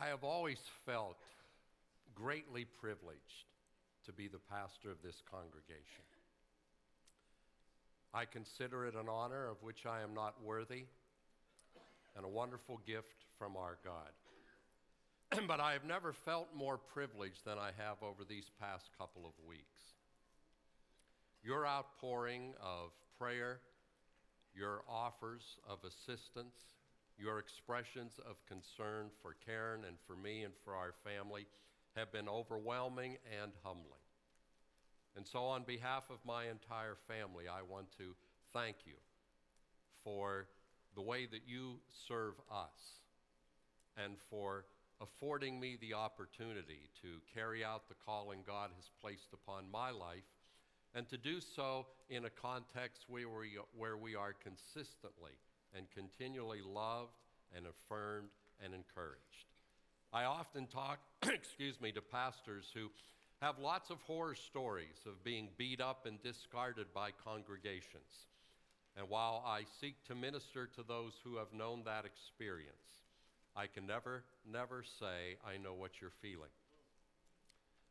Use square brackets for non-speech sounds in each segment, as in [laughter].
I have always felt greatly privileged to be the pastor of this congregation. I consider it an honor of which I am not worthy and a wonderful gift from our God. [clears throat] but I have never felt more privileged than I have over these past couple of weeks. Your outpouring of prayer, your offers of assistance, your expressions of concern for Karen and for me and for our family have been overwhelming and humbling. And so, on behalf of my entire family, I want to thank you for the way that you serve us and for affording me the opportunity to carry out the calling God has placed upon my life and to do so in a context where we, where we are consistently and continually loved and affirmed and encouraged. I often talk, [clears throat] excuse me, to pastors who have lots of horror stories of being beat up and discarded by congregations. And while I seek to minister to those who have known that experience, I can never, never say I know what you're feeling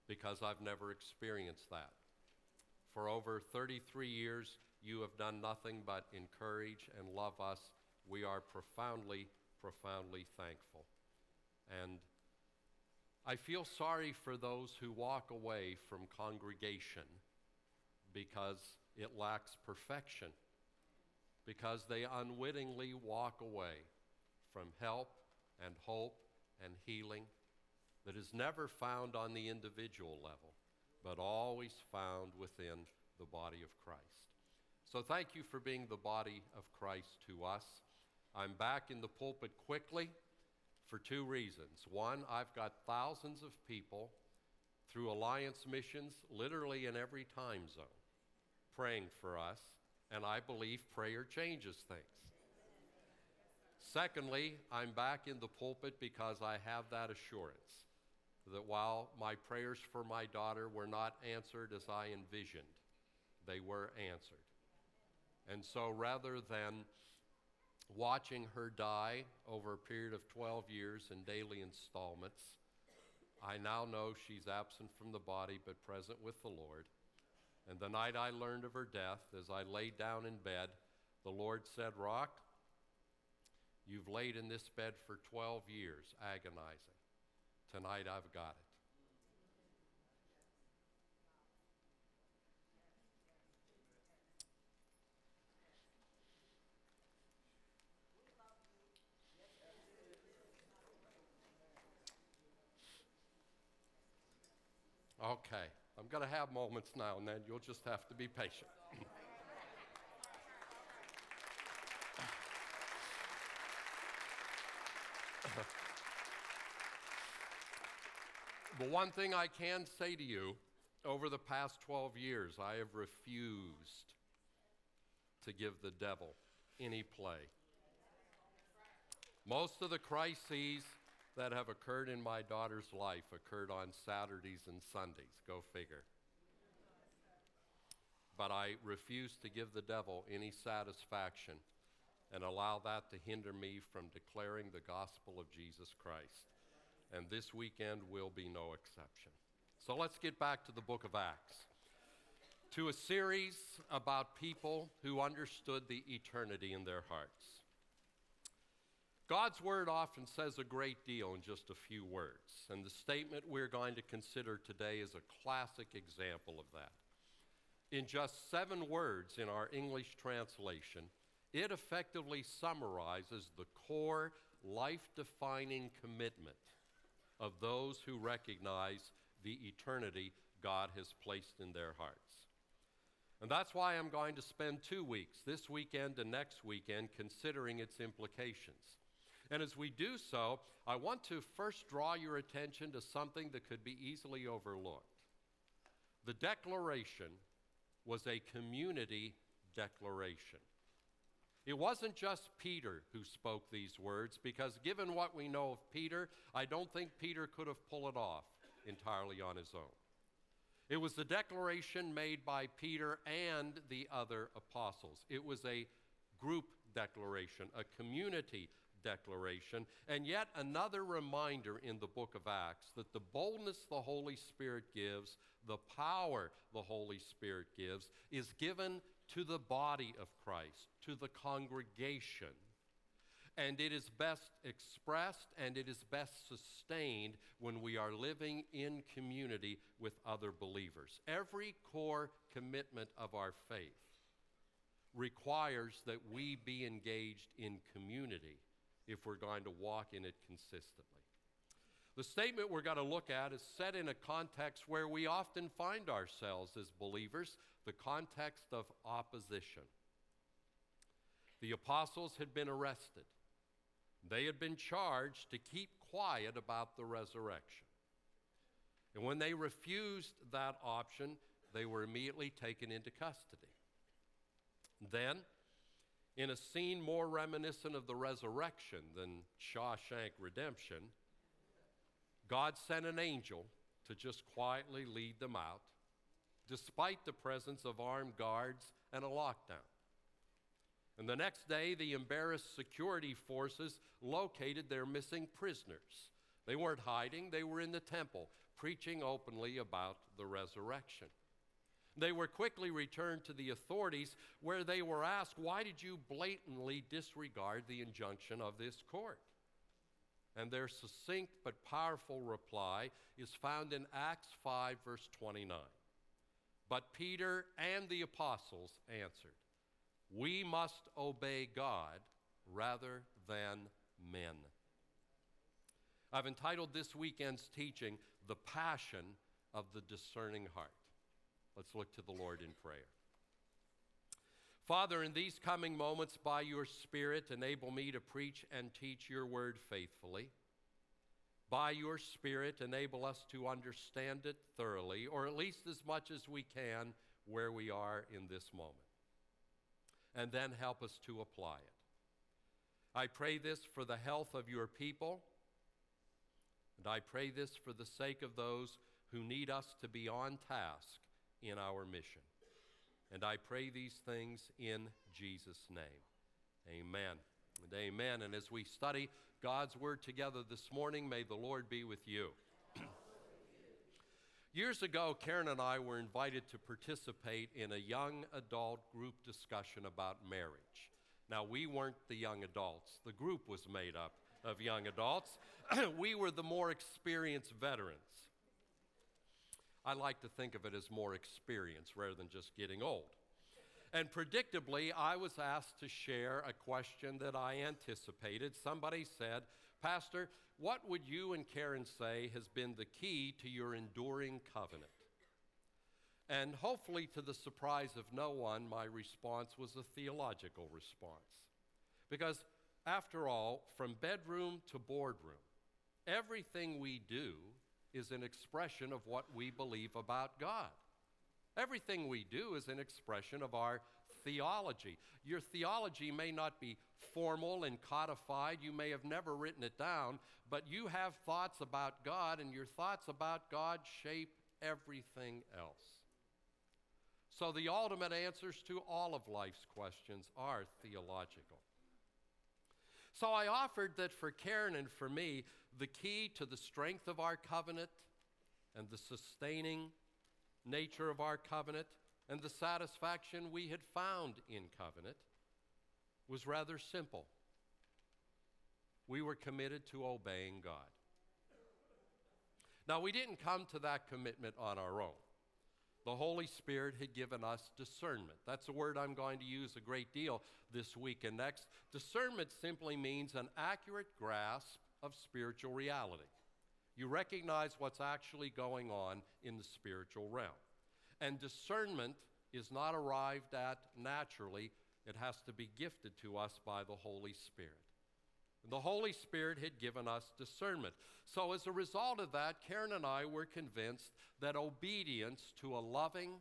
because I've never experienced that. For over 33 years, you have done nothing but encourage and love us. We are profoundly, profoundly thankful. And I feel sorry for those who walk away from congregation because it lacks perfection, because they unwittingly walk away from help and hope and healing that is never found on the individual level, but always found within the body of Christ. So thank you for being the body of Christ to us. I'm back in the pulpit quickly for two reasons. One, I've got thousands of people through Alliance missions, literally in every time zone, praying for us, and I believe prayer changes things. Secondly, I'm back in the pulpit because I have that assurance that while my prayers for my daughter were not answered as I envisioned, they were answered. And so rather than watching her die over a period of 12 years in daily installments. I now know she's absent from the body but present with the Lord. And the night I learned of her death, as I lay down in bed, the Lord said, Rock, you've laid in this bed for 12 years, agonizing. Tonight I've got it. Okay, I'm going to have moments now and then. You'll just have to be patient. the one thing I can say to you over the past 12 years, I have refused to give the devil any play. Most of the crises that have occurred in my daughter's life occurred on Saturdays and Sundays. Go figure. But I refuse to give the devil any satisfaction and allow that to hinder me from declaring the gospel of Jesus Christ. And this weekend will be no exception. So let's get back to the book of Acts, to a series about people who understood the eternity in their hearts. God's word often says a great deal in just a few words, and the statement we're going to consider today is a classic example of that. In just seven words in our English translation, it effectively summarizes the core life defining commitment of those who recognize the eternity God has placed in their hearts. And that's why I'm going to spend two weeks, this weekend and next weekend, considering its implications. And as we do so, I want to first draw your attention to something that could be easily overlooked. The declaration was a community declaration. It wasn't just Peter who spoke these words, because given what we know of Peter, I don't think Peter could have pulled it off entirely on his own. It was the declaration made by Peter and the other apostles. It was a group declaration, a community declaration, and yet another reminder in the book of Acts that the boldness the Holy Spirit gives, the power the Holy Spirit gives, is given to the body of Christ, to the congregation. And it is best expressed and it is best sustained when we are living in community with other believers. Every core commitment of our faith requires that we be engaged in community if we're going to walk in it consistently. The statement we're going to look at is set in a context where we often find ourselves as believers the context of opposition. The apostles had been arrested, they had been charged to keep quiet about the resurrection. And when they refused that option, they were immediately taken into custody. Then, in a scene more reminiscent of the resurrection than Shawshank Redemption, God sent an angel to just quietly lead them out, despite the presence of armed guards and a lockdown. And the next day, the embarrassed security forces located their missing prisoners. They weren't hiding, they were in the temple, preaching openly about the resurrection. They were quickly returned to the authorities where they were asked, Why did you blatantly disregard the injunction of this court? And their succinct but powerful reply is found in Acts 5, verse 29. But Peter and the apostles answered, We must obey God rather than men. I've entitled this weekend's teaching, The Passion of the Discerning Heart. Let's look to the Lord in prayer. Father, in these coming moments, by your Spirit, enable me to preach and teach your word faithfully. By your Spirit, enable us to understand it thoroughly, or at least as much as we can where we are in this moment. And then help us to apply it. I pray this for the health of your people, and I pray this for the sake of those who need us to be on task in our mission. And I pray these things in Jesus' name. Amen and amen. And as we study God's Word together this morning, may the Lord be with you. [clears throat] Years ago, Karen and I were invited to participate in a young adult group discussion about marriage. Now, we weren't the young adults, the group was made up of young adults. [clears throat] we were the more experienced veterans. I like to think of it as more experience rather than just getting old. And predictably, I was asked to share a question that I anticipated. Somebody said, Pastor, what would you and Karen say has been the key to your enduring covenant? And hopefully, to the surprise of no one, my response was a theological response. Because, after all, from bedroom to boardroom, everything we do is an expression of what we believe about God. Everything we do is an expression of our theology. Your theology may not be formal and codified, you may have never written it down, but you have thoughts about God, and your thoughts about God shape everything else. So, the ultimate answers to all of life's questions are theological. So, I offered that for Karen and for me, the key to the strength of our covenant and the sustaining nature of our covenant and the satisfaction we had found in covenant was rather simple. We were committed to obeying God. Now, we didn't come to that commitment on our own. The Holy Spirit had given us discernment. That's a word I'm going to use a great deal this week and next. Discernment simply means an accurate grasp of spiritual reality. You recognize what's actually going on in the spiritual realm. And discernment is not arrived at naturally, it has to be gifted to us by the Holy Spirit. The Holy Spirit had given us discernment. So, as a result of that, Karen and I were convinced that obedience to a loving,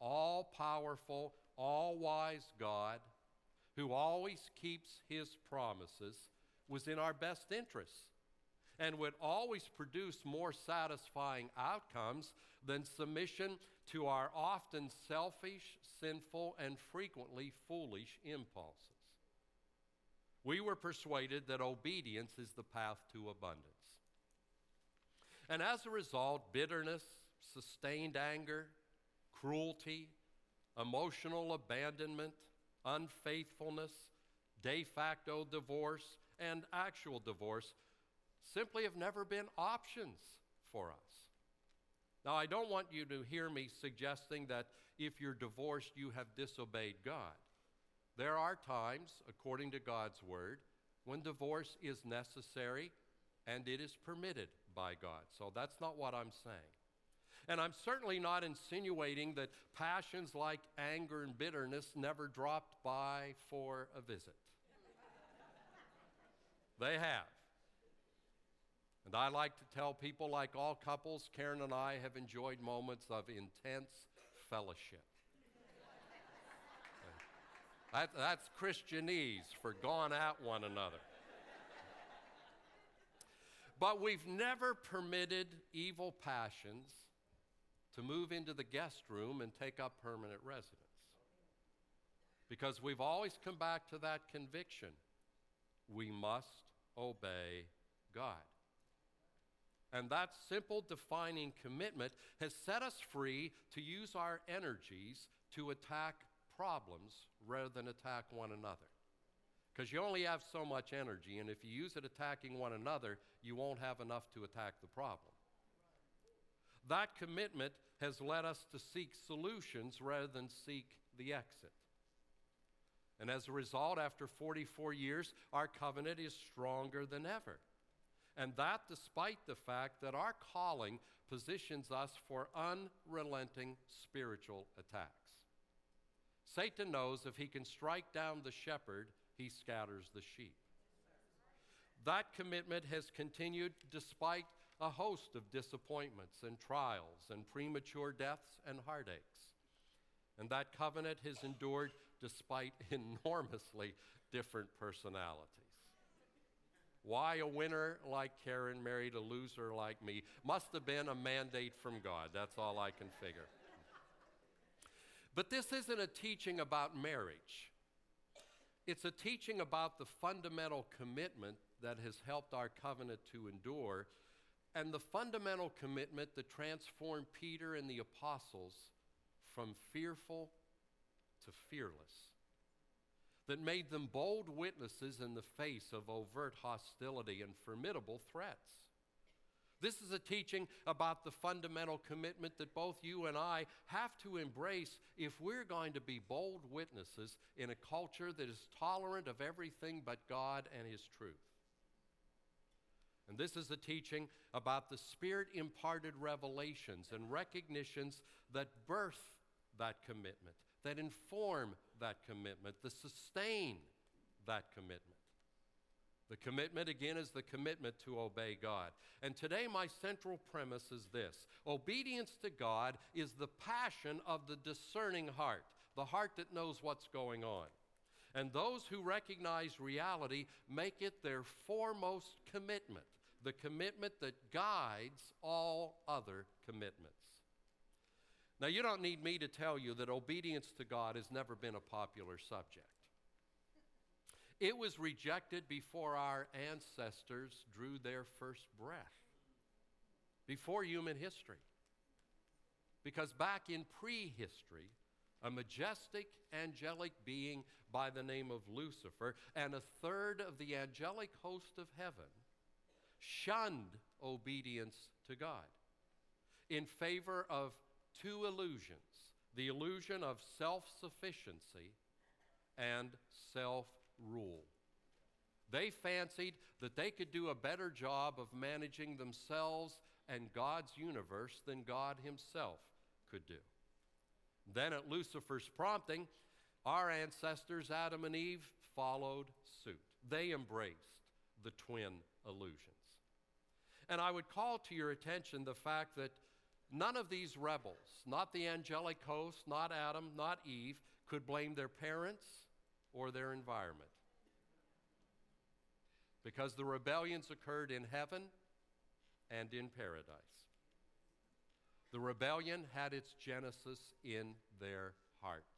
all powerful, all wise God who always keeps his promises was in our best interests and would always produce more satisfying outcomes than submission to our often selfish, sinful, and frequently foolish impulses. We were persuaded that obedience is the path to abundance. And as a result, bitterness, sustained anger, cruelty, emotional abandonment, unfaithfulness, de facto divorce, and actual divorce simply have never been options for us. Now, I don't want you to hear me suggesting that if you're divorced, you have disobeyed God. There are times, according to God's word, when divorce is necessary and it is permitted by God. So that's not what I'm saying. And I'm certainly not insinuating that passions like anger and bitterness never dropped by for a visit. [laughs] they have. And I like to tell people, like all couples, Karen and I have enjoyed moments of intense fellowship. That, that's Christianese for gone at one another. But we've never permitted evil passions to move into the guest room and take up permanent residence. Because we've always come back to that conviction we must obey God. And that simple defining commitment has set us free to use our energies to attack problems rather than attack one another. Because you only have so much energy, and if you use it attacking one another, you won't have enough to attack the problem. That commitment has led us to seek solutions rather than seek the exit. And as a result, after 44 years, our covenant is stronger than ever. And that despite the fact that our calling positions us for unrelenting spiritual attacks. Satan knows if he can strike down the shepherd, he scatters the sheep. That commitment has continued despite a host of disappointments and trials and premature deaths and heartaches. And that covenant has endured despite [laughs] enormously different personalities. Why a winner like Karen married a loser like me must have been a mandate from God. That's all I can figure. But this isn't a teaching about marriage. It's a teaching about the fundamental commitment that has helped our covenant to endure and the fundamental commitment that transformed Peter and the apostles from fearful to fearless that made them bold witnesses in the face of overt hostility and formidable threats. This is a teaching about the fundamental commitment that both you and I have to embrace if we're going to be bold witnesses in a culture that is tolerant of everything but God and His truth. And this is a teaching about the Spirit imparted revelations and recognitions that birth that commitment, that inform that commitment, that sustain that commitment. The commitment, again, is the commitment to obey God. And today, my central premise is this obedience to God is the passion of the discerning heart, the heart that knows what's going on. And those who recognize reality make it their foremost commitment, the commitment that guides all other commitments. Now, you don't need me to tell you that obedience to God has never been a popular subject. It was rejected before our ancestors drew their first breath, before human history. Because back in prehistory, a majestic angelic being by the name of Lucifer and a third of the angelic host of heaven shunned obedience to God in favor of two illusions the illusion of self sufficiency and self rule. They fancied that they could do a better job of managing themselves and God's universe than God Himself could do. Then, at Lucifer's prompting, our ancestors, Adam and Eve, followed suit. They embraced the twin illusions. And I would call to your attention the fact that None of these rebels, not the angelic host, not Adam, not Eve, could blame their parents or their environment. Because the rebellions occurred in heaven and in paradise. The rebellion had its genesis in their hearts.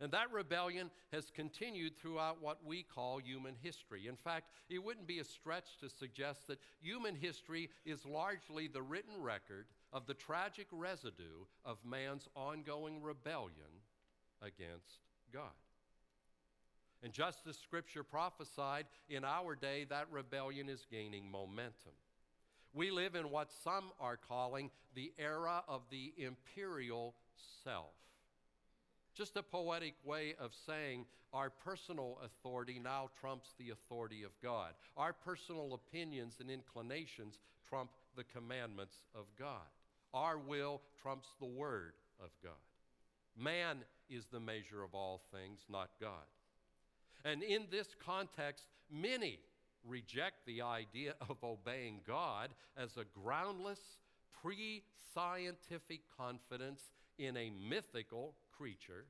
And that rebellion has continued throughout what we call human history. In fact, it wouldn't be a stretch to suggest that human history is largely the written record of the tragic residue of man's ongoing rebellion against God. And just as Scripture prophesied, in our day, that rebellion is gaining momentum. We live in what some are calling the era of the imperial self. Just a poetic way of saying our personal authority now trumps the authority of God. Our personal opinions and inclinations trump the commandments of God. Our will trumps the word of God. Man is the measure of all things, not God. And in this context, many reject the idea [laughs] of obeying God as a groundless, pre scientific confidence in a mythical creature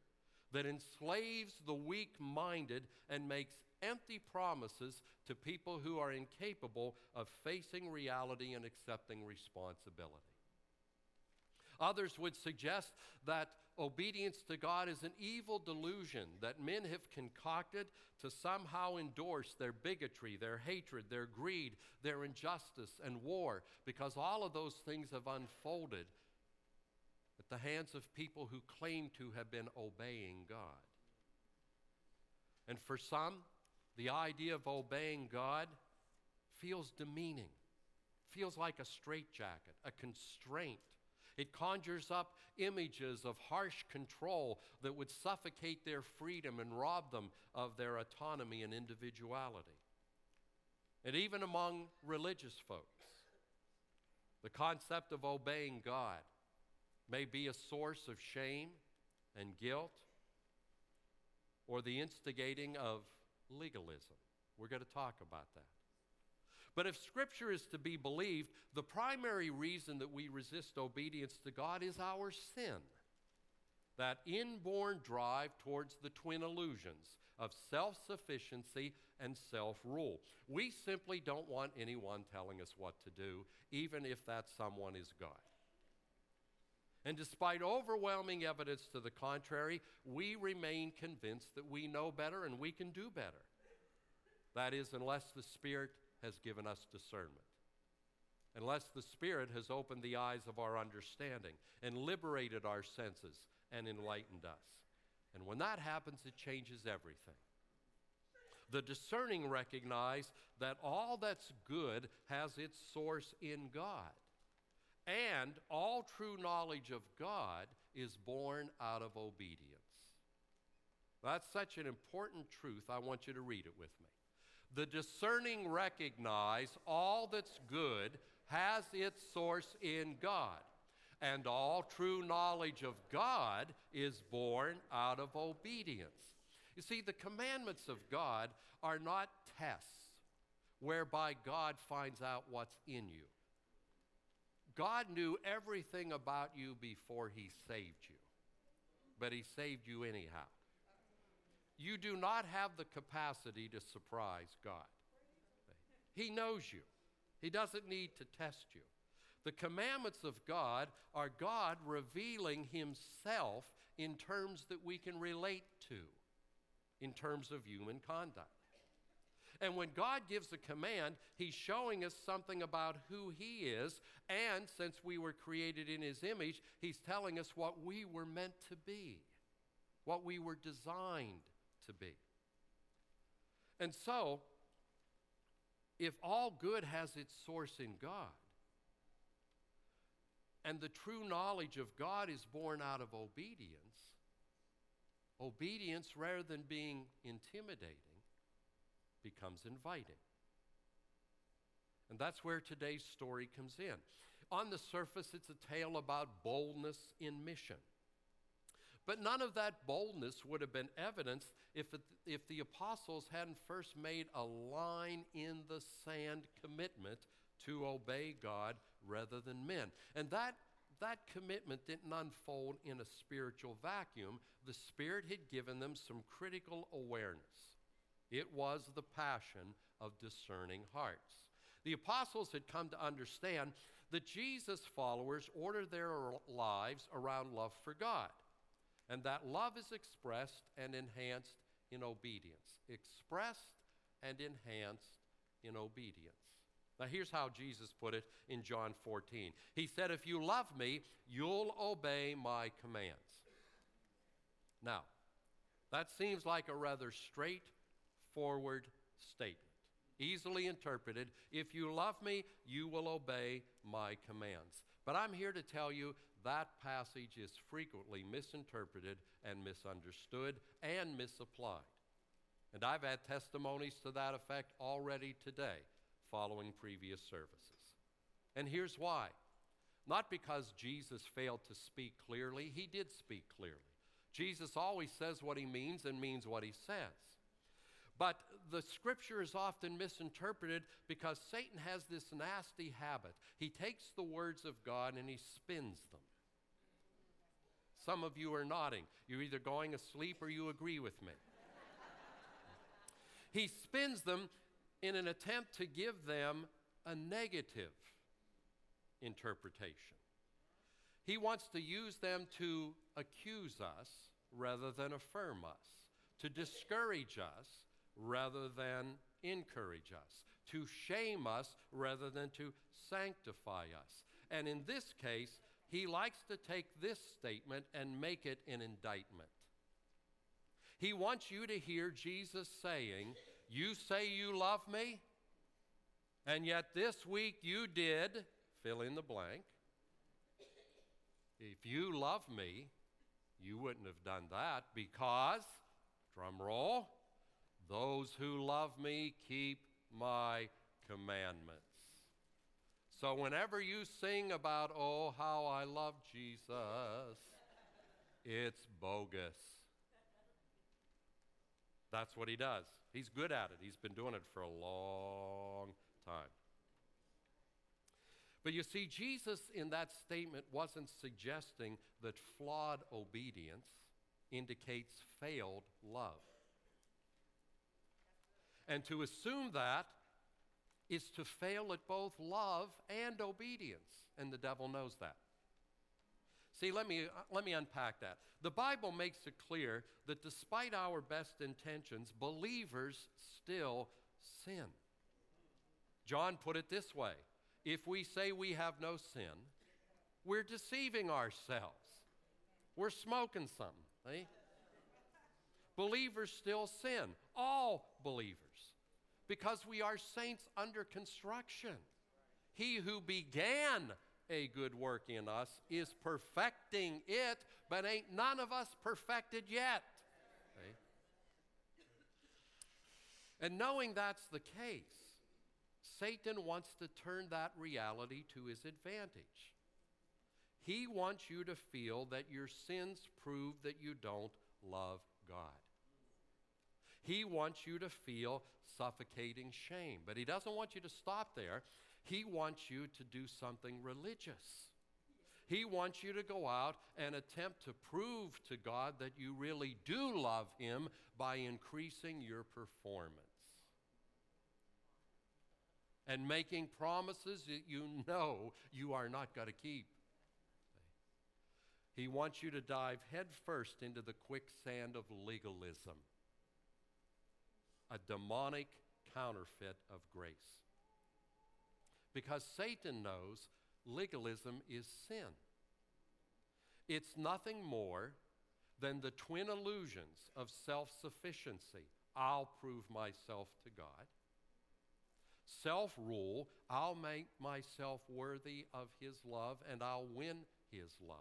that enslaves the weak minded and makes empty promises to people who are incapable of facing reality and accepting responsibility. Others would suggest that obedience to God is an evil delusion that men have concocted to somehow endorse their bigotry, their hatred, their greed, their injustice, and war, because all of those things have unfolded at the hands of people who claim to have been obeying God. And for some, the idea of obeying God feels demeaning, feels like a straitjacket, a constraint it conjures up images of harsh control that would suffocate their freedom and rob them of their autonomy and individuality. And even among religious folks, the concept of obeying God may be a source of shame and guilt or the instigating of legalism. We're going to talk about that. But if Scripture is to be believed, the primary reason that we resist obedience to God is our sin. That inborn drive towards the twin illusions of self sufficiency and self rule. We simply don't want anyone telling us what to do, even if that someone is God. And despite overwhelming evidence to the contrary, we remain convinced that we know better and we can do better. That is, unless the Spirit has given us discernment. Unless the Spirit has opened the eyes of our understanding and liberated our senses and enlightened us. And when that happens, it changes everything. The discerning recognize that all that's good has its source in God. And all true knowledge of God is born out of obedience. That's such an important truth. I want you to read it with me. The discerning recognize all that's good has its source in God, and all true knowledge of God is born out of obedience. You see, the commandments of God are not tests whereby God finds out what's in you. God knew everything about you before He saved you, but He saved you anyhow. You do not have the capacity to surprise God. He knows you, He doesn't need to test you. The commandments of God are God revealing Himself in terms that we can relate to, in terms of human conduct. And when God gives a command, He's showing us something about who He is. And since we were created in His image, He's telling us what we were meant to be, what we were designed to be. And so, if all good has its source in God, and the true knowledge of God is born out of obedience, obedience, rather than being intimidating, becomes inviting. And that's where today's story comes in. On the surface, it's a tale about boldness in mission. But none of that boldness would have been evidenced if, it, if the apostles hadn't first made a line in the sand commitment to obey God rather than men. And that, that commitment didn't unfold in a spiritual vacuum. The Spirit had given them some critical awareness. It was the passion of discerning hearts. The apostles had come to understand that Jesus' followers order their lives around love for God And that love is expressed and enhanced in obedience. Expressed and enhanced in obedience. Now, here's how Jesus put it in John 14. He said, If you love me, you'll obey my commands. Now, that seems like a rather straightforward statement, easily interpreted. If you love me, you will obey my commands. But I'm here to tell you that passage is frequently misinterpreted and misunderstood and misapplied. And I've had testimonies to that effect already today following previous services. And here's why. Not because Jesus failed to speak clearly, he did speak clearly. Jesus always says what he means and means what he says. But the scripture is often misinterpreted because Satan has this nasty habit. He takes the words of God and he spins them. Some of you are nodding. You're either going asleep or you agree with me. he spins them in an attempt to give them a negative interpretation. He wants to use them to accuse us rather than affirm us, to discourage us rather than encourage us, to shame us rather than to sanctify us. And in this case, he likes to take this statement and make it an indictment. He wants you to hear Jesus saying, You say you love me, and yet this week you did, fill in the blank. If you love me, you wouldn't have done that because, drum roll, those who love me keep my commandments. So whenever you sing about, oh, how I love Jesus, it's bogus. That's what he does. He's good at it. He's been doing it for a long time. But you see, Jesus in that statement wasn't suggesting that flawed obedience indicates failed love. And to assume that is to fail at both love and obedience, and the devil knows that. See, let me, uh, let me unpack that. The Bible makes it clear that despite our best intentions, believers still sin. John put it this way if we say we have no sin, we're deceiving ourselves. We're smoking something. Believers still sin, all believers, because we are saints under construction. He who began a good work in us is perfecting it, but ain't none of us perfected yet. Okay? And knowing that's the case, Satan wants to turn that reality to his advantage. He wants you to feel that your sins prove that you don't love God. He wants you to feel suffocating shame, but he doesn't want you to stop there. He wants you to do something religious. He wants you to go out and attempt to prove to God that you really do love Him by increasing your performance and making promises that you know you are not going to keep. He wants you to dive headfirst into the quicksand of legalism, a demonic counterfeit of grace. Because Satan knows legalism is sin. It's nothing more than the twin illusions of self sufficiency. I'll prove myself to God Self rule, I'll make myself worthy of His love and I'll win His love.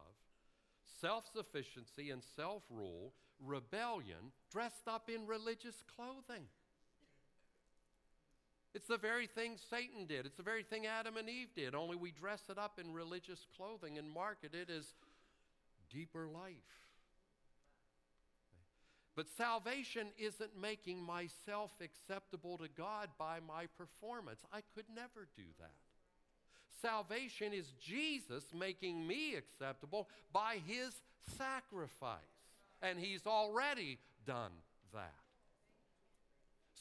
Self sufficiency and self rule, rebellion dressed up in religious clothing. It's the very thing Satan did. It's the very thing Adam and Eve did, only we dress it up in religious clothing and market it as deeper life. But salvation isn't making myself acceptable to God by my performance. I could never do that. Salvation is Jesus making me acceptable by his sacrifice. And he's already done that.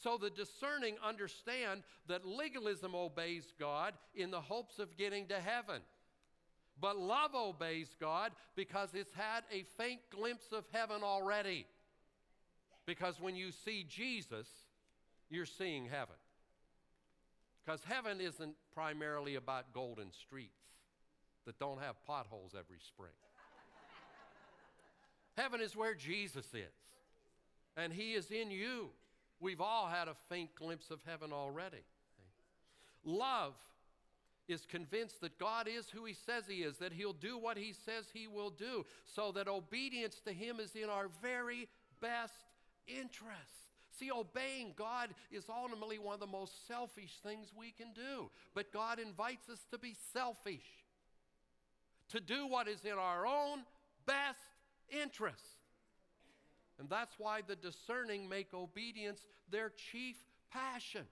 So the discerning understand that legalism obeys God in the hopes of getting to heaven. But love obeys God because it's had a faint glimpse of heaven already. Because when you see Jesus, you're seeing heaven. Because heaven isn't primarily about golden streets that don't have potholes every spring. heaven is where Jesus is, and He is in you. We've all had a faint glimpse of heaven already. Love is convinced that God is who He says He is, that He'll do what He says He will do, so that obedience to Him is in our very best interest. See, obeying God is ultimately one of the most selfish things we can do. But God invites us to be selfish, to do what is in our own best interest. And that's why the discerning make obedience their chief passion.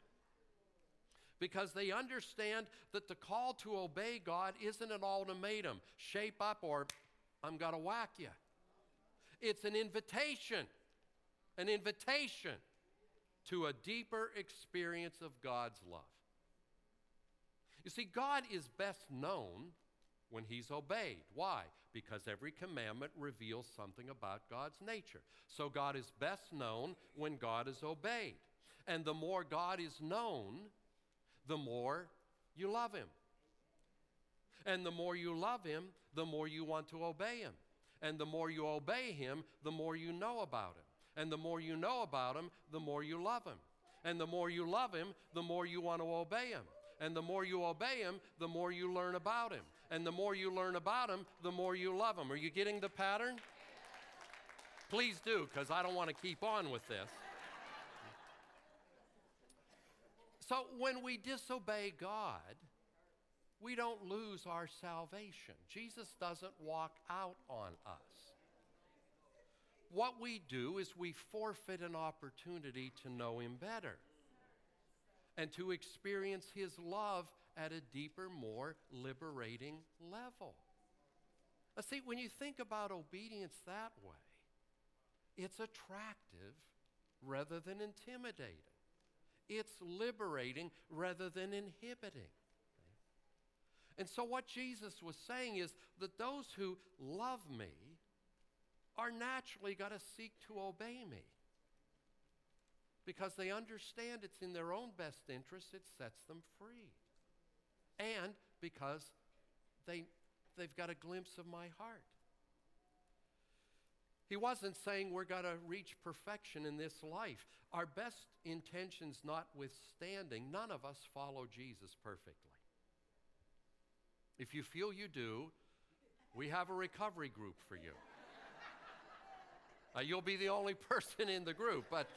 Because they understand that the call to obey God isn't an ultimatum shape up or I'm going to whack you. It's an invitation, an invitation to a deeper experience of God's love. You see, God is best known when he's obeyed. Why? Because every commandment reveals something about God's nature. So God is best known when God is obeyed. And the more God is known, the more you love him. And the more you love him, the more you want to obey him. And the more you obey him, the more you know about him. And the more you know about him, the more you love him. And the more you love him, the more you want to obey him. And the more you obey him, the more you learn about him. And the more you learn about him, the more you love him. Are you getting the pattern? Please do, because I don't want to keep on with this. So when we disobey God, we don't lose our salvation. Jesus doesn't walk out on us what we do is we forfeit an opportunity to know Him better and to experience His love at a deeper, more liberating level. Now, see, when you think about obedience that way, it's attractive rather than intimidating. It's liberating rather than inhibiting. And so, what Jesus was saying is that those who love me are naturally going to seek to obey me because they understand it's in their own best interest, it sets them free. And because they, they've got a glimpse of my heart. He wasn't saying we're going to reach perfection in this life. Our best intentions notwithstanding, none of us follow Jesus perfectly. If you feel you do, we have a recovery group for you. Uh, you'll be the only [laughs] person in the group. But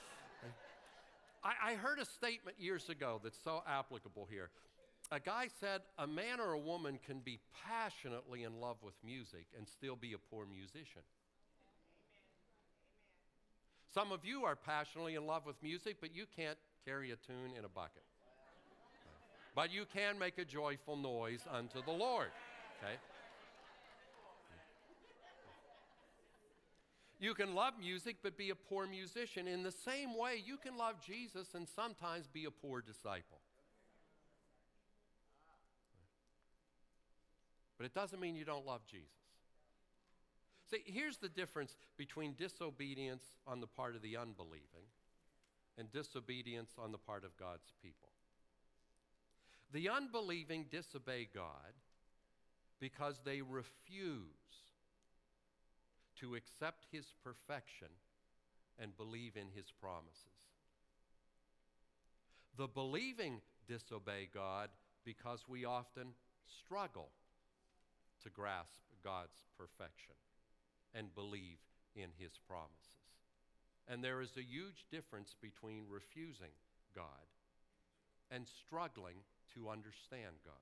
I, I heard a statement years ago that's so applicable here. A guy said, A man or a woman can be passionately in love with music and still be a poor musician. Some of you are passionately in love with music, but you can't carry a tune in a bucket. But you can make a joyful noise unto the Lord. Okay? You can love music but be a poor musician. In the same way, you can love Jesus and sometimes be a poor disciple. But it doesn't mean you don't love Jesus. See, here's the difference between disobedience on the part of the unbelieving and disobedience on the part of God's people. The unbelieving disobey God because they refuse to accept his perfection and believe in his promises. The believing disobey God because we often struggle to grasp God's perfection and believe in his promises. And there is a huge difference between refusing God and struggling to understand God.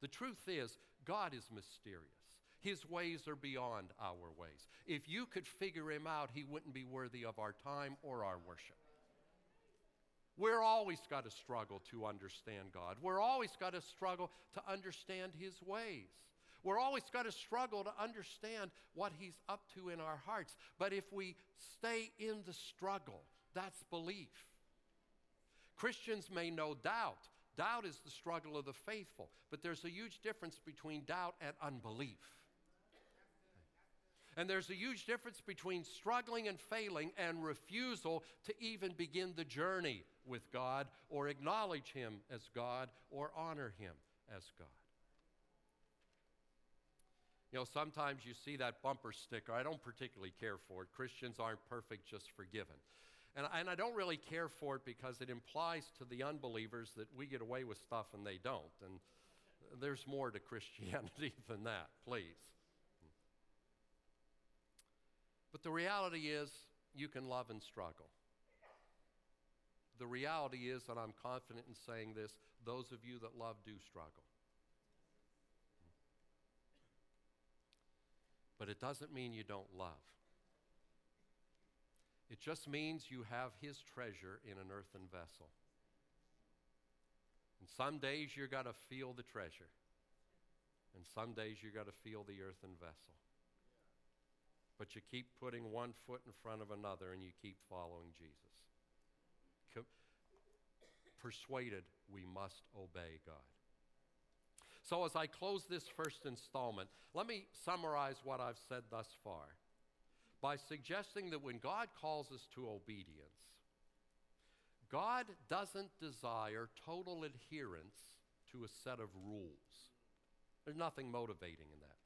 The truth is, God is mysterious. His ways are beyond our ways. If you could figure him out, he wouldn't be worthy of our time or our worship. We're always got to struggle to understand God. We're always got to struggle to understand his ways. We're always going to struggle to understand what he's up to in our hearts. But if we stay in the struggle, that's belief. Christians may know doubt Doubt is the struggle of the faithful, but there's a huge difference between doubt and unbelief. And there's a huge difference between struggling and failing and refusal to even begin the journey with God or acknowledge Him as God or honor Him as God. You know, sometimes you see that bumper sticker. I don't particularly care for it. Christians aren't perfect, just forgiven. And, and I don't really care for it because it implies to the unbelievers that we get away with stuff and they don't. And there's more to [laughs] Christianity than that, please. But the reality is, you can love and struggle. The reality is, and I'm confident in saying this, those of you that love do struggle. But it doesn't mean you don't love. It just means you have His treasure in an earthen vessel. And some days you're going to feel the treasure, and some days you're going to feel the earthen vessel. But you keep putting one foot in front of another and you keep following Jesus. Persuaded we must obey God. So, as I close this first installment, let me summarize what I've said thus far by suggesting that when God calls us to obedience, God doesn't desire total adherence to a set of rules. There's nothing motivating in that.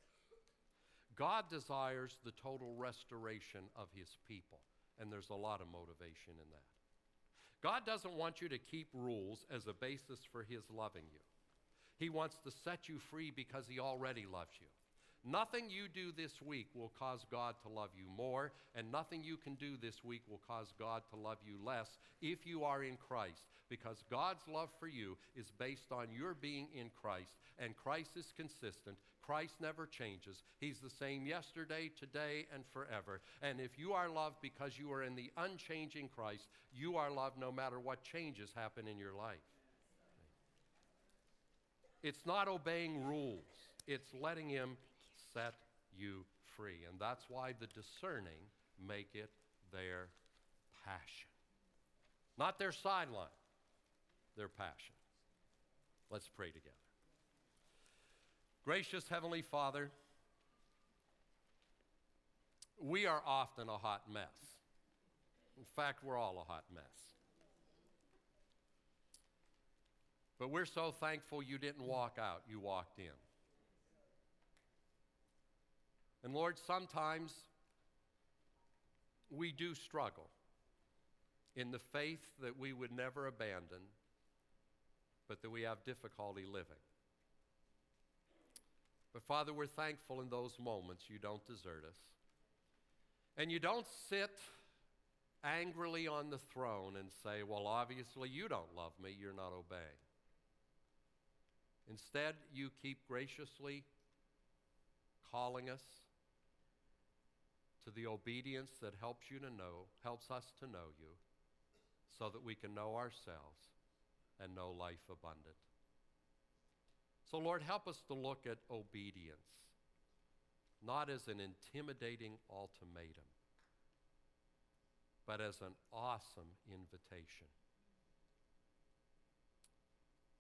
God desires the total restoration of his people, and there's a lot of motivation in that. God doesn't want you to keep rules as a basis for his loving you. He wants to set you free because He already loves you. Nothing you do this week will cause God to love you more, and nothing you can do this week will cause God to love you less if you are in Christ, because God's love for you is based on your being in Christ, and Christ is consistent. Christ never changes. He's the same yesterday, today, and forever. And if you are loved because you are in the unchanging Christ, you are loved no matter what changes happen in your life. It's not obeying rules, it's letting Him set you free. And that's why the discerning make it their passion. Not their sideline, their passion. Let's pray together. Gracious Heavenly Father, we are often a hot mess. In fact, we're all a hot mess. But we're so thankful you didn't walk out, you walked in. And Lord, sometimes we do struggle in the faith that we would never abandon, but that we have difficulty living. But Father, we're thankful in those moments you don't desert us. And you don't sit angrily on the throne and say, Well, obviously you don't love me, you're not obeying. Instead, you keep graciously calling us to the obedience that helps you to know, helps us to know you, so that we can know ourselves and know life abundant. So, Lord, help us to look at obedience not as an intimidating ultimatum, but as an awesome invitation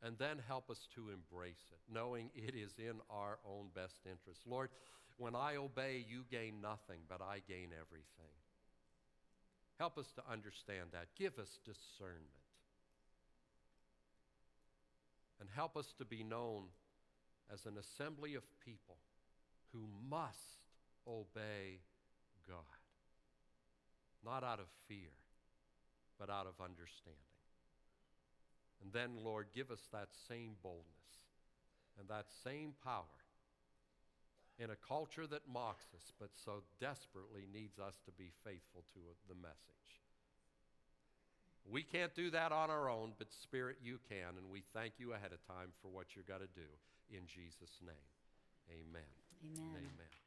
and then help us to embrace it, knowing it is in our own best interest. Lord, when I obey, you gain nothing, but I gain everything. Help us to understand that. Give us discernment. And help us to be known as an assembly of people who must obey God, not out of fear, but out of understanding. And then, Lord, give us that same boldness and that same power in a culture that mocks us, but so desperately needs us to be faithful to the message. We can't do that on our own, but Spirit, you can, and we thank you ahead of time for what you're going to do. In Jesus' name, amen. Amen. Amen.